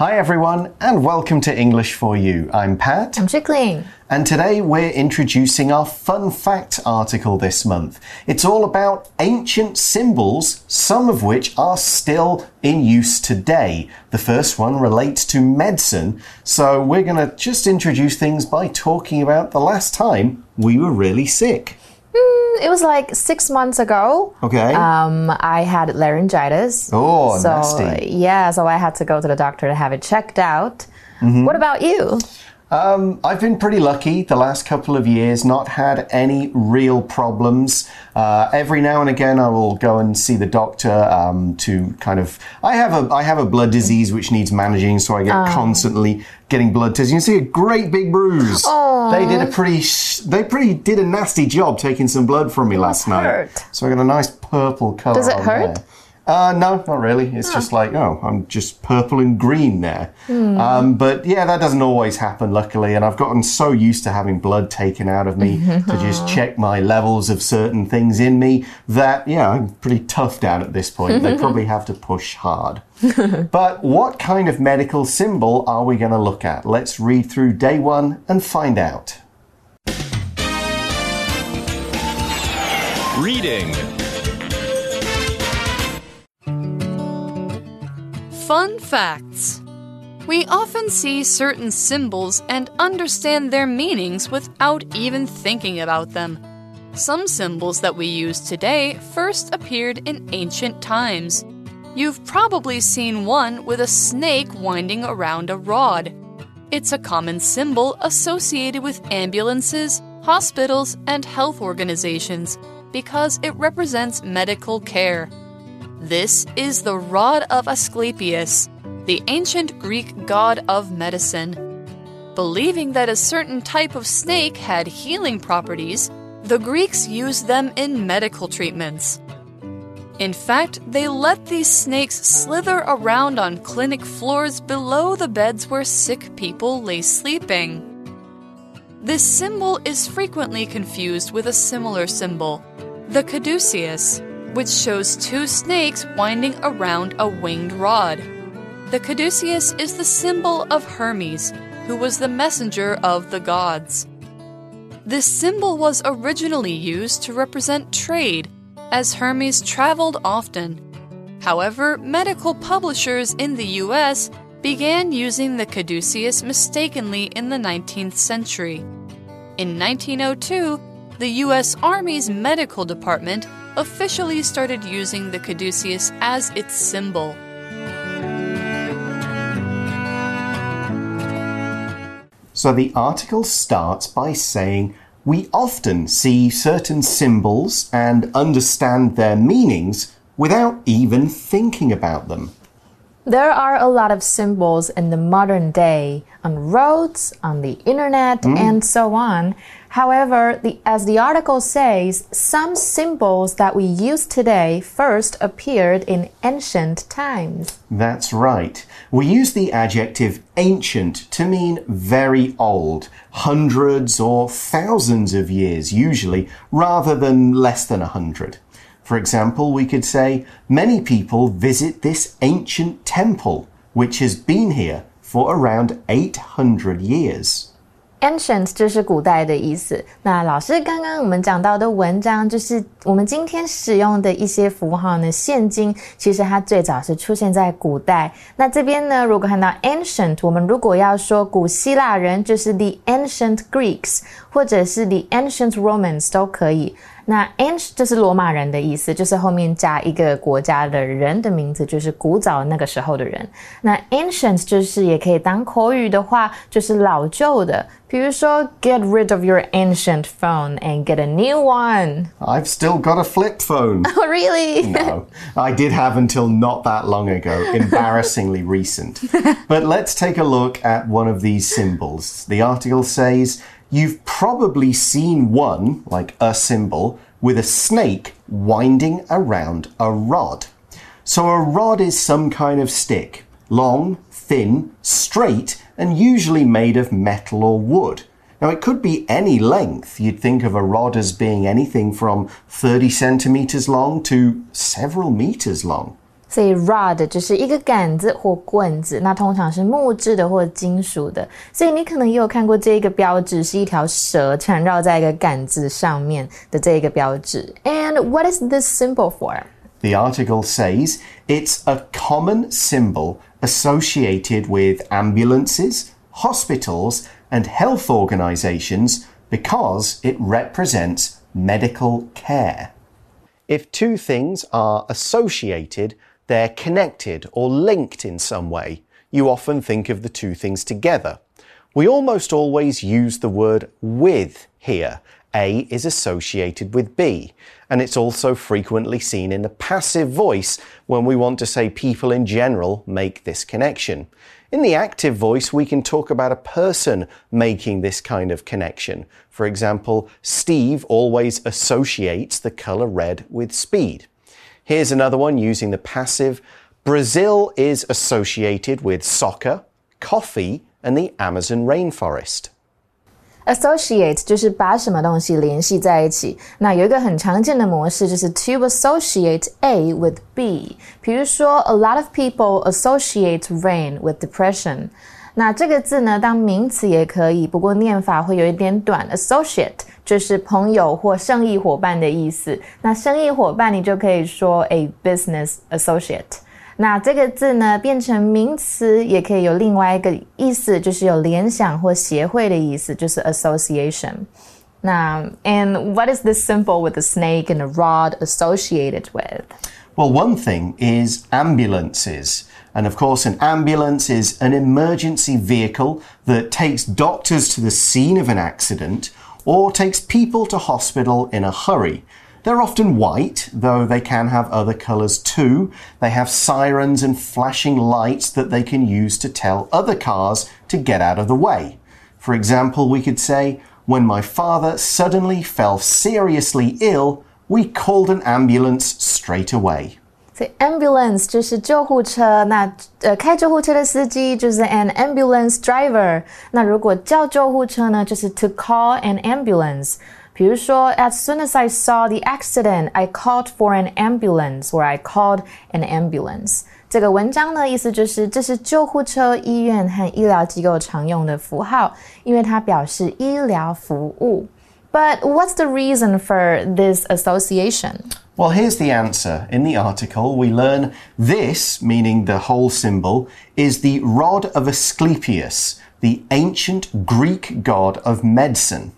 Hi, everyone, and welcome to English for You. I'm Pat. I'm Chickling. And today we're introducing our fun fact article this month. It's all about ancient symbols, some of which are still in use today. The first one relates to medicine, so we're going to just introduce things by talking about the last time we were really sick. Mm, it was like six months ago. Okay. Um, I had laryngitis. Oh, so, nasty. Yeah, so I had to go to the doctor to have it checked out. What about you? Um, I've been pretty lucky the last couple of years, not had any real problems. Uh, every now and again, I will go and see the doctor um, to kind of. I have a I have a blood disease which needs managing, so I get constantly getting blood tests. You can see a great big bruise. They did a pretty sh- they pretty did a nasty job taking some blood from me last night. hurt? So I got a nice purple color. Does it on hurt? there. Uh, no, not really. It's just like, oh, I'm just purple and green there. Um, but yeah, that doesn't always happen, luckily. And I've gotten so used to having blood taken out of me to just check my levels of certain things in me that, yeah, I'm pretty tough down at this point. they probably have to push hard. but what kind of medical symbol are we going to look at? Let's read through day one and find out. Reading. Fun facts. We often see certain symbols and understand their meanings without even thinking about them. Some symbols that we use today first appeared in ancient times. You've probably seen one with a snake winding around a rod. It's a common symbol associated with ambulances, hospitals, and health organizations because it represents medical care. This is the rod of Asclepius, the ancient Greek god of medicine. Believing that a certain type of snake had healing properties, the Greeks used them in medical treatments. In fact, they let these snakes slither around on clinic floors below the beds where sick people lay sleeping. This symbol is frequently confused with a similar symbol, the caduceus, which shows two snakes winding around a winged rod. The caduceus is the symbol of Hermes, who was the messenger of the gods. This symbol was originally used to represent trade, as Hermes traveled often. However, medical publishers in the US began using the caduceus mistakenly in the 19th century. In 1902, the U.S. Army's medical department officially started using the caduceus as its symbol. So the article starts by saying, We often see certain symbols and understand their meanings without even thinking about them. There are a lot of symbols in the modern day on roads, on the internet, mm. and so on. However, the, as the article says, some symbols that we use today first appeared in ancient times. That's right. We use the adjective ancient to mean very old, hundreds or thousands of years usually, rather than less than a hundred. For example, we could say, many people visit this ancient temple, which has been here for around 800 years. Ancient 就是古代的意思。那老师刚刚我们讲到的文章，就是我们今天使用的一些符号呢。现今其实它最早是出现在古代。那这边呢，如果看到 ancient，我们如果要说古希腊人，就是 the ancient Greeks，或者是 the ancient Romans 都可以。 那 ancient 就是罗马人的意思，就是后面加一个国家的人的名字，就是古早那个时候的人。那 ancient 就是也可以当口语的话，就是老旧的。比如说，get rid of your ancient phone and get a new one。 I've still got a flip phone. Oh, really? No, I did have until not that long ago, embarrassingly recent. But let's take a look at one of these symbols. The article says you've probably seen one, like a symbol, with a snake winding around a rod. So a rod is some kind of stick, long, thin, straight, and usually made of metal or wood. Now, it could be any length. You'd think of a rod as being anything from 30 centimeters long to several meters long. 所以 rod 就是一个杆子或棍子，那通常是木质的或金属的。所以你可能也有看过这一个标志，是一条蛇缠绕在一个杆子上面的这一个标志。And what is this symbol for? The article says it's a common symbol associated with ambulances, hospitals, and health organizations because it represents medical care. If two things are associated, they're connected or linked in some way. You often think of the two things together. We almost always use the word with here. A is associated with B, and it's also frequently seen in the passive voice when we want to say people in general make this connection. In the active voice, we can talk about a person making this kind of connection. For example, Steve always associates the color red with speed. Here's another one using the passive. Brazil is associated with soccer, coffee, and the Amazon rainforest. Associate 就是把什么东西联系在一起。那有一个很常见的模式就是 to associate A with B。比如说，a lot of people associate rain with depression。那这个字呢，当名词也可以，不过念法会有一点短。Associate 就是朋友或生意伙伴的意思。那生意伙伴，你就可以说 a business associate。那这个字呢，变成名词也可以有另外一个意思，就是有联想或协会的意思，就是 association。那 and what is this symbol with the snake and the rod associated with? Well, one thing is ambulances. And of course, an ambulance is an emergency vehicle that takes doctors to the scene of an accident or takes people to hospital in a hurry. They're often white, though they can have other colours too. They have sirens and flashing lights that they can use to tell other cars to get out of the way. For example, we could say, When my father suddenly fell seriously ill, we called an ambulance straight away. 所以 ambulance 就是救护车，那呃开救护车的司机就是 an ambulance driver。那如果叫救护车呢，就是 to call an ambulance。比如说，as soon as I saw the accident, I called for an ambulance, or I called an ambulance。这个文章呢，意思就是这是救护车、医院和医疗机构常用的符号，因为它表示医疗服务。 But what's the reason for this association? Well, here's the answer. In the article, we learn this, meaning the whole symbol, is the rod of Asclepius, the ancient Greek god of medicine.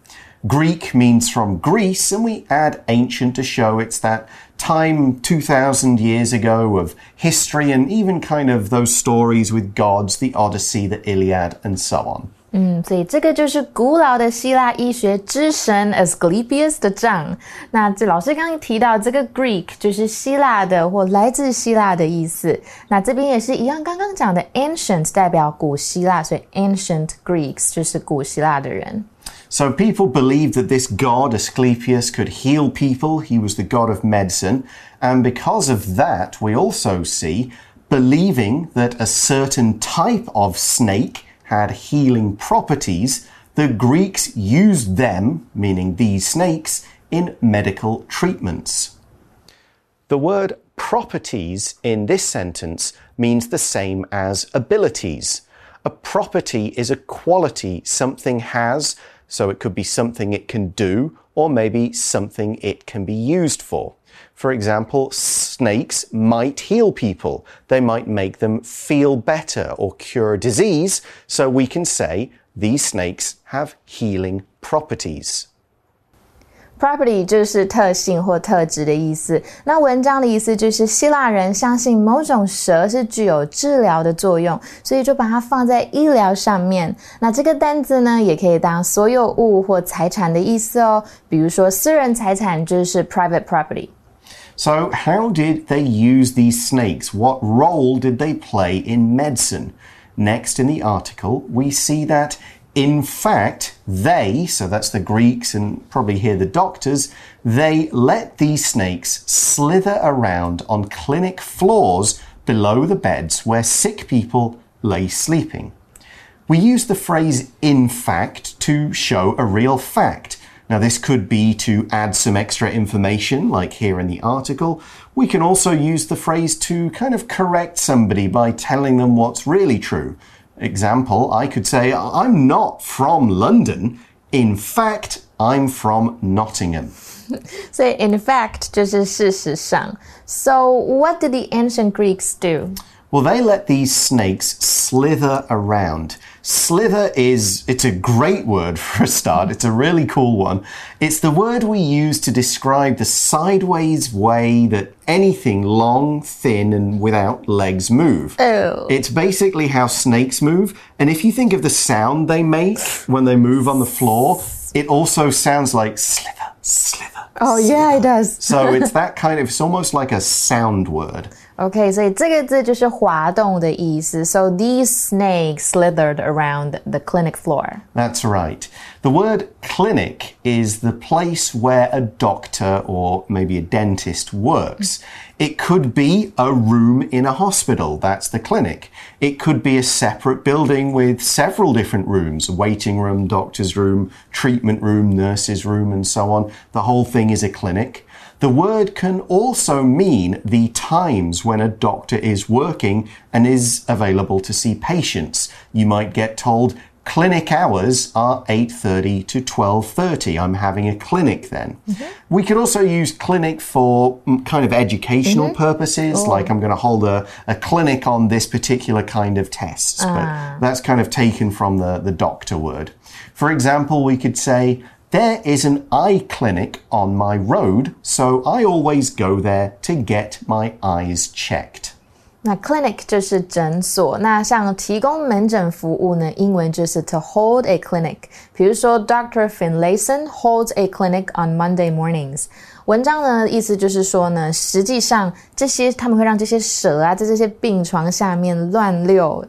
Greek means from Greece, and we add ancient to show it's that time 2,000 years ago of history and even kind of those stories with gods, the Odyssey, the Iliad, and so on. 嗯，所以这个就是古老的希腊医学之神 Asclepius 的杖。那这老师刚刚提到这个 Greek 就是希腊的或来自希腊的意思。那这边也是一样，刚刚讲的 ancient 代表古希腊，所以 ancient Greeks 就是古希腊的人。So people believed that this god Asclepius could heal people. He was the god of medicine. And because of that, we also see believing that a certain type of snake had healing properties, the Greeks used them, meaning these snakes, in medical treatments. The word properties in this sentence means the same as abilities. A property is a quality something has, so it could be something it can do, or maybe something it can be used for. For example, snakes might heal people. They might make them feel better or cure disease. So we can say these snakes have healing properties Property 就是特性或特质的意思。那文章的意思就是希腊人相信某种蛇是具有治疗的作用，所以就把它放在医疗上面。那这个单字呢，也可以当所有物或财产的意思哦。比如说私人财产就是 private property。So, how did they use these snakes? What role did they play in medicine? Next in the article, we see that in fact, they, so that's the Greeks and probably here the doctors, they let these snakes slither around on clinic floors below the beds where sick people lay sleeping. We use the phrase in fact to show a real fact. Now, this could be to add some extra information, like here in the article. We can also use the phrase to kind of correct somebody by telling them what's really true Example, I could say, I'm not from London. In fact, I'm from Nottingham. 所以 in fact 就是事实上。So what did the ancient Greeks do? Well, they let these snakes slither around. Slither is, it's a great word for a start. It's a really cool one. It's the word we use to describe the sideways way that anything long, thin, and without legs move. Oh. It's basically how snakes move. And if you think of the sound they make when they move on the floor, it also sounds like slither, slither. Oh yeah, it does. So it's that kind of, it's almost like a sound word. Okay, 所以这个字就是滑动的意思。So these snakes slithered around the clinic floor. That's right. The word clinic is the place where a doctor or maybe a dentist works. It could be a room in a hospital. That's the clinic. It could be a separate building with several different rooms waiting room, doctor's room, treatment room, nurse's room, and so on. The whole thing is a clinic. The word can also mean the times when a doctor is working and is available to see patients. You might get told, clinic hours are 8.30 to 12.30 i'm having a clinic then mm -hmm. we could also use clinic for mm, kind of educational mm -hmm. purposes oh. like i'm going to hold a, a clinic on this particular kind of tests ah. but that's kind of taken from the, the doctor word for example we could say there is an eye clinic on my road, so I always go there to get my eyes checked. 那 clinic 就是诊所，那像提供门诊服务呢，英文就是 to hold a clinic。比如说，Dr. Finlayson holds a clinic on Monday mornings。文章呢意思就是说呢，实际上这些他们会让这些蛇啊在这些病床下面乱溜。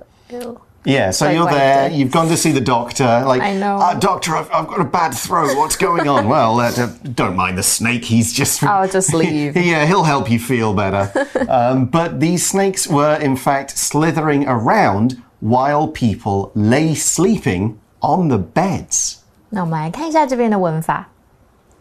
yeah, so you're there, you've gone to see the doctor, like, I know. Uh, doctor, I've, I've, got a bad throat, what's going on? well, uh, don't mind the snake, he's just. I'll just leave. yeah, he'll help you feel better. um, but these snakes were, in fact, slithering around while people lay sleeping on the beds. 那我们来看一下这边的文法。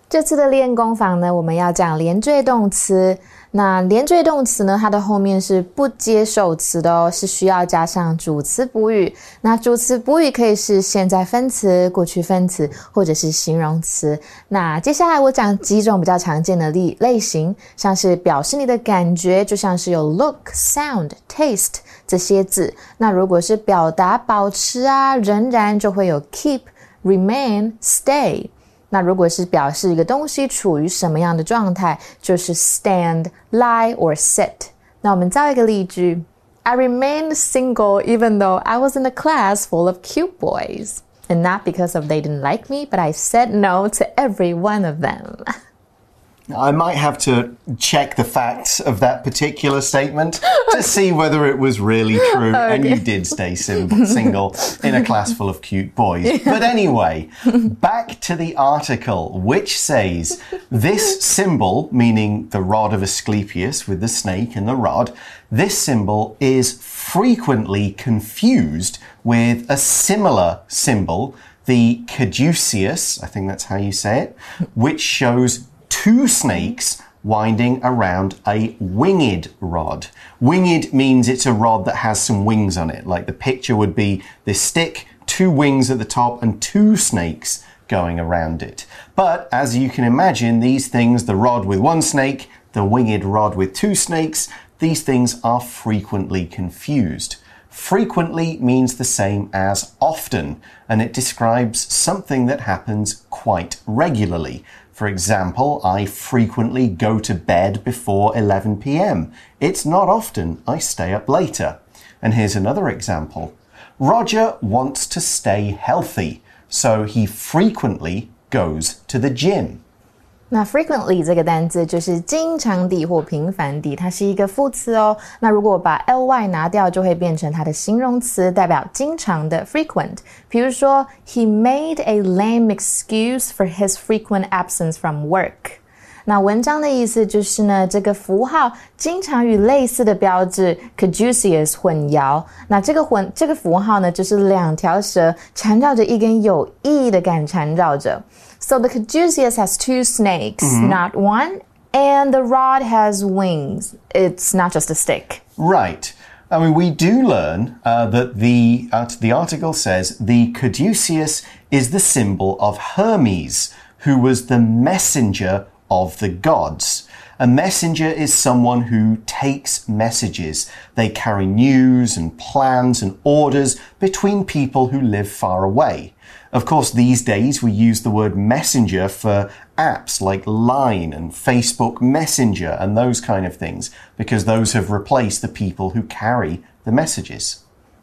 这次的练功房呢，我们要讲连缀动词。 那连缀动词呢？它的后面是不接受词的哦，是需要加上主词补语。那主词补语可以是现在分词、过去分词，或者是形容词。那接下来我讲几种比较常见的例类型，像是表示你的感觉，就像是有 look、sound、taste 这些字。那如果是表达保持啊、仍然，就会有 keep、remain、stay。那如果是表示一个东西处于什么样的状态，就是 stand, lie or sit。那我们造一个例句：I remained single even though I was in a class full of cute boys, and not because of they didn't like me, but I said no to every one of them. I might have to check the facts of that particular statement to see whether it was really true. Okay. And you did stay single in a class full of cute boys. But anyway, back to the article, which says this symbol, meaning the rod of Asclepius with the snake and the rod, this symbol is frequently confused with a similar symbol, the caduceus, I think that's how you say it, which shows two snakes winding around a winged rod. Winged means it's a rod that has some wings on it. Like the picture would be this stick, two wings at the top, and two snakes going around it. But as you can imagine, these things, the rod with one snake, the winged rod with two snakes, these things are frequently confused. Frequently means the same as often, and it describes something that happens quite regularly. For example, I frequently go to bed before 11 pm. It's not often I stay up later. And here's another example. Roger wants to stay healthy, so he frequently goes to the gym. 那 frequently 这个单字就是经常地或频繁地，它是一个副词哦。那如果把 ly 拿掉，就会变成它的形容词，代表经常的 frequent。比如说，He made a lame excuse for his frequent absence from work。那文章的意思就是呢，这个符号经常与类似的标志 caduceus 混淆。那这个混这个符号呢，就是两条蛇缠绕着一根有意义的杆缠绕着。So the caduceus has two snakes, not one, and the rod has wings. It's not just a stick. Right. I mean, we do learn uh, that the, uh, the article says the caduceus is the symbol of Hermes, who was the messenger of the gods. A messenger is someone who takes messages. They carry news and plans and orders between people who live far away. Of course, these days we use the word messenger for apps like Line and Facebook Messenger and those kind of things because those have replaced the people who carry the messages.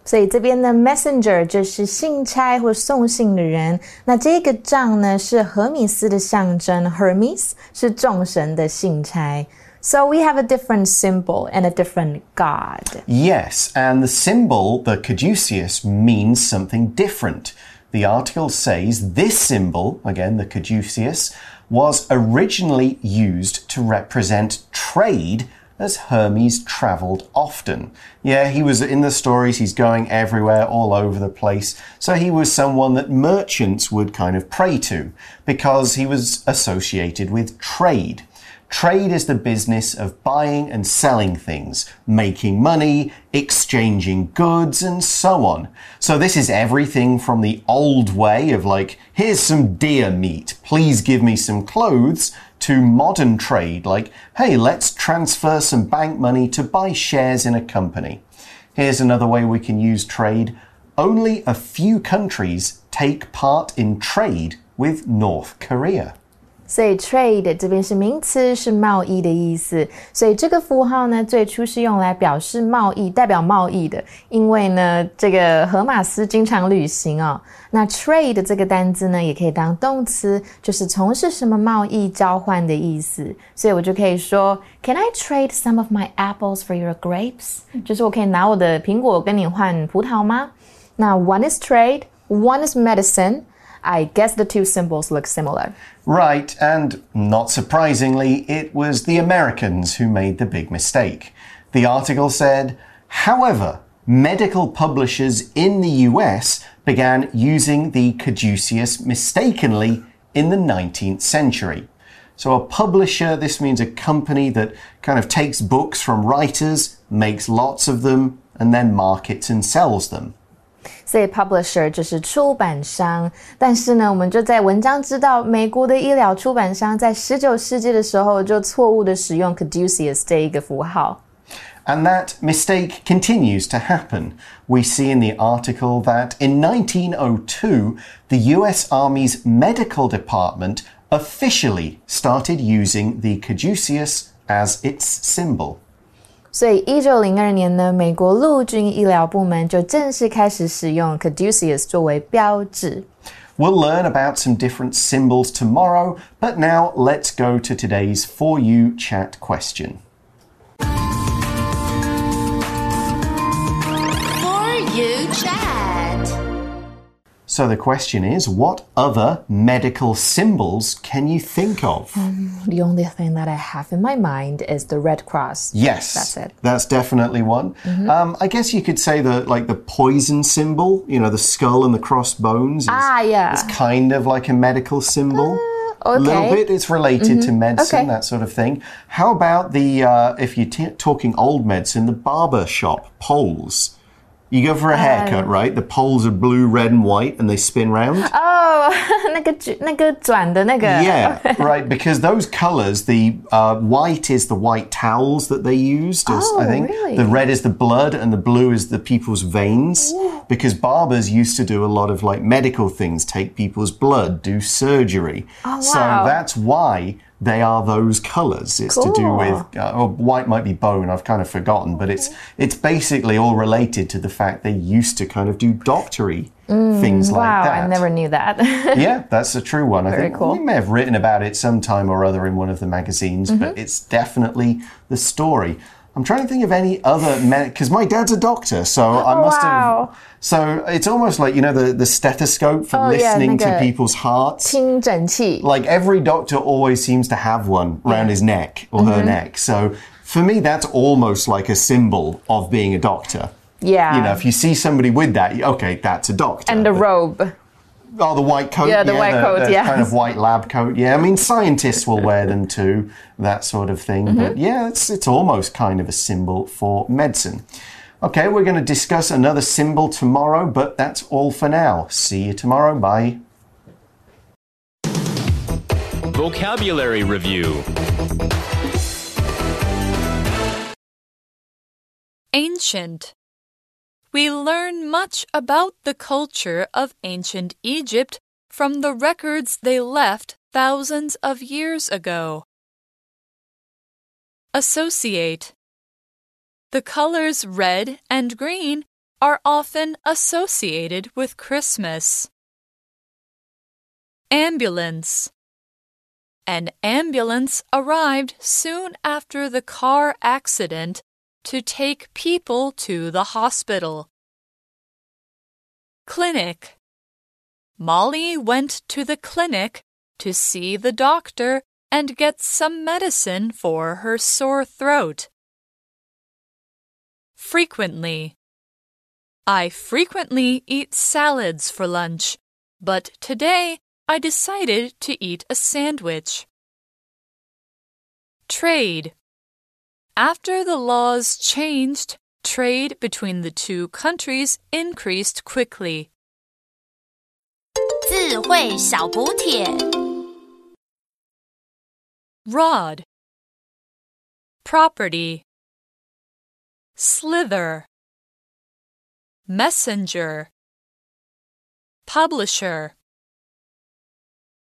所以这边的 messenger 就是信差或送信的人。那这个杖呢是荷米斯的象征，Hermes 是众神的信差。So we have a different symbol and a different god. Yes, and the symbol, the caduceus, means something different. The article says this symbol, again the caduceus, was originally used to represent trade as Hermes traveled often. Yeah, he was in the stories, he's going everywhere, all over the place. So he was someone that merchants would kind of pray to because he was associated with trade. Trade is the business of buying and selling things, making money, exchanging goods, and so on. So this is everything from the old way of like, here's some deer meat, please give me some clothes, to modern trade like, hey, let's transfer some bank money to buy shares in a company. Here's another way we can use trade. Only a few countries take part in trade with North Korea. 所以 trade 这边是名词，是贸易的意思。所以这个符号呢，最初是用来表示贸易，代表贸易的。因为呢，这个荷马斯经常旅行哦。那 trade 这个单字呢，也可以当动词，就是从事什么贸易交换的意思。所以我就可以说，Can I trade some of my apples for your grapes？就是我可以拿我的苹果跟你换葡萄吗？那 one is trade，one is medicine。I guess the two symbols look similar. Right, and not surprisingly, it was the Americans who made the big mistake. The article said, however, medical publishers in the US began using the caduceus mistakenly in the 19th century. So, a publisher, this means a company that kind of takes books from writers, makes lots of them, and then markets and sells them. 所以 publisher 就是出版商，但是呢，我们就在文章知道，美国的医疗出版商在十九世纪的时候就错误的使用 caduceus 这一个符号。And that mistake continues to happen. We see in the article that in 1902, the US Army's medical department officially started using the caduceus as its symbol. 所以，一九零二年呢，美国陆军医疗部门就正式开始使用 caduceus 作为标志。We'll learn about some different symbols tomorrow, but now let's go to today's For You chat question. For you chat. So the question is what other medical symbols can you think of? The only thing that I have in my mind is the Red Cross. Yes, That's it. That's definitely one. Um, I guess you could say the like the poison symbol. You know, the skull and the crossbones. Is, Ah, yeah. is kind of like a medical symbol. A little bit. It's related to medicine, Okay. that sort of thing. How about the uh, if you're t- talking old medicine, the barber shop poles. You go for a haircut, right? The poles are blue, red, and white, and they spin round. Oh, 那个转那个转的那个 Yeah, right. Because those colors, the uh, white is the white towels that they used. As, I Oh, think really? the red is the blood, and the blue is the people's veins. Because barbers used to do a lot of like medical things, take people's blood, do surgery. So Oh, wow. that's why they are those colors. It's to do with uh, oh, white might be bone. I've kind of forgotten, but it's it's basically all related to the fact they used to kind of do doctory things like Mm, Wow, that I never knew that. yeah, that's a true one. I Very think cool. we may have written about it sometime or other in one of the magazines, but Mm-hmm. it's definitely the story. I'm trying to think of any other because my dad's a doctor, so I must wow. have. So it's almost like you know the the stethoscope for Oh, yeah, listening to 那个 people's hearts. 听诊器 Like every doctor always seems to have one around his neck or Mm-hmm. her neck. So for me, that's almost like a symbol of being a doctor. Yeah. You know, if you see somebody with that, you- okay, that's a doctor. and the But- robe. Oh, the white coat. Yeah, the white coat, the yes. kind of white lab coat. Yeah, I mean, scientists will wear them too, that sort of thing. Mm-hmm. But yeah, it's it's almost kind of a symbol for medicine. Okay, we're going to discuss another symbol tomorrow, but that's all for now. See you tomorrow. Bye. Vocabulary Review Ancient. We learn much about the culture of ancient Egypt from the records they left thousands of years ago. Associate. The colors red and green are often associated with Christmas. Ambulance. An ambulance arrived soon after the car accident to take people to the hospital. Clinic. Molly went to the clinic to see the doctor and get some medicine for her sore throat. Frequently. I frequently eat salads for lunch, but today I decided to eat a sandwich. Trade. After the laws changed, trade between the two countries increased quickly. 智慧小补帖。 Rod. Property. Slither. Messenger. Publisher.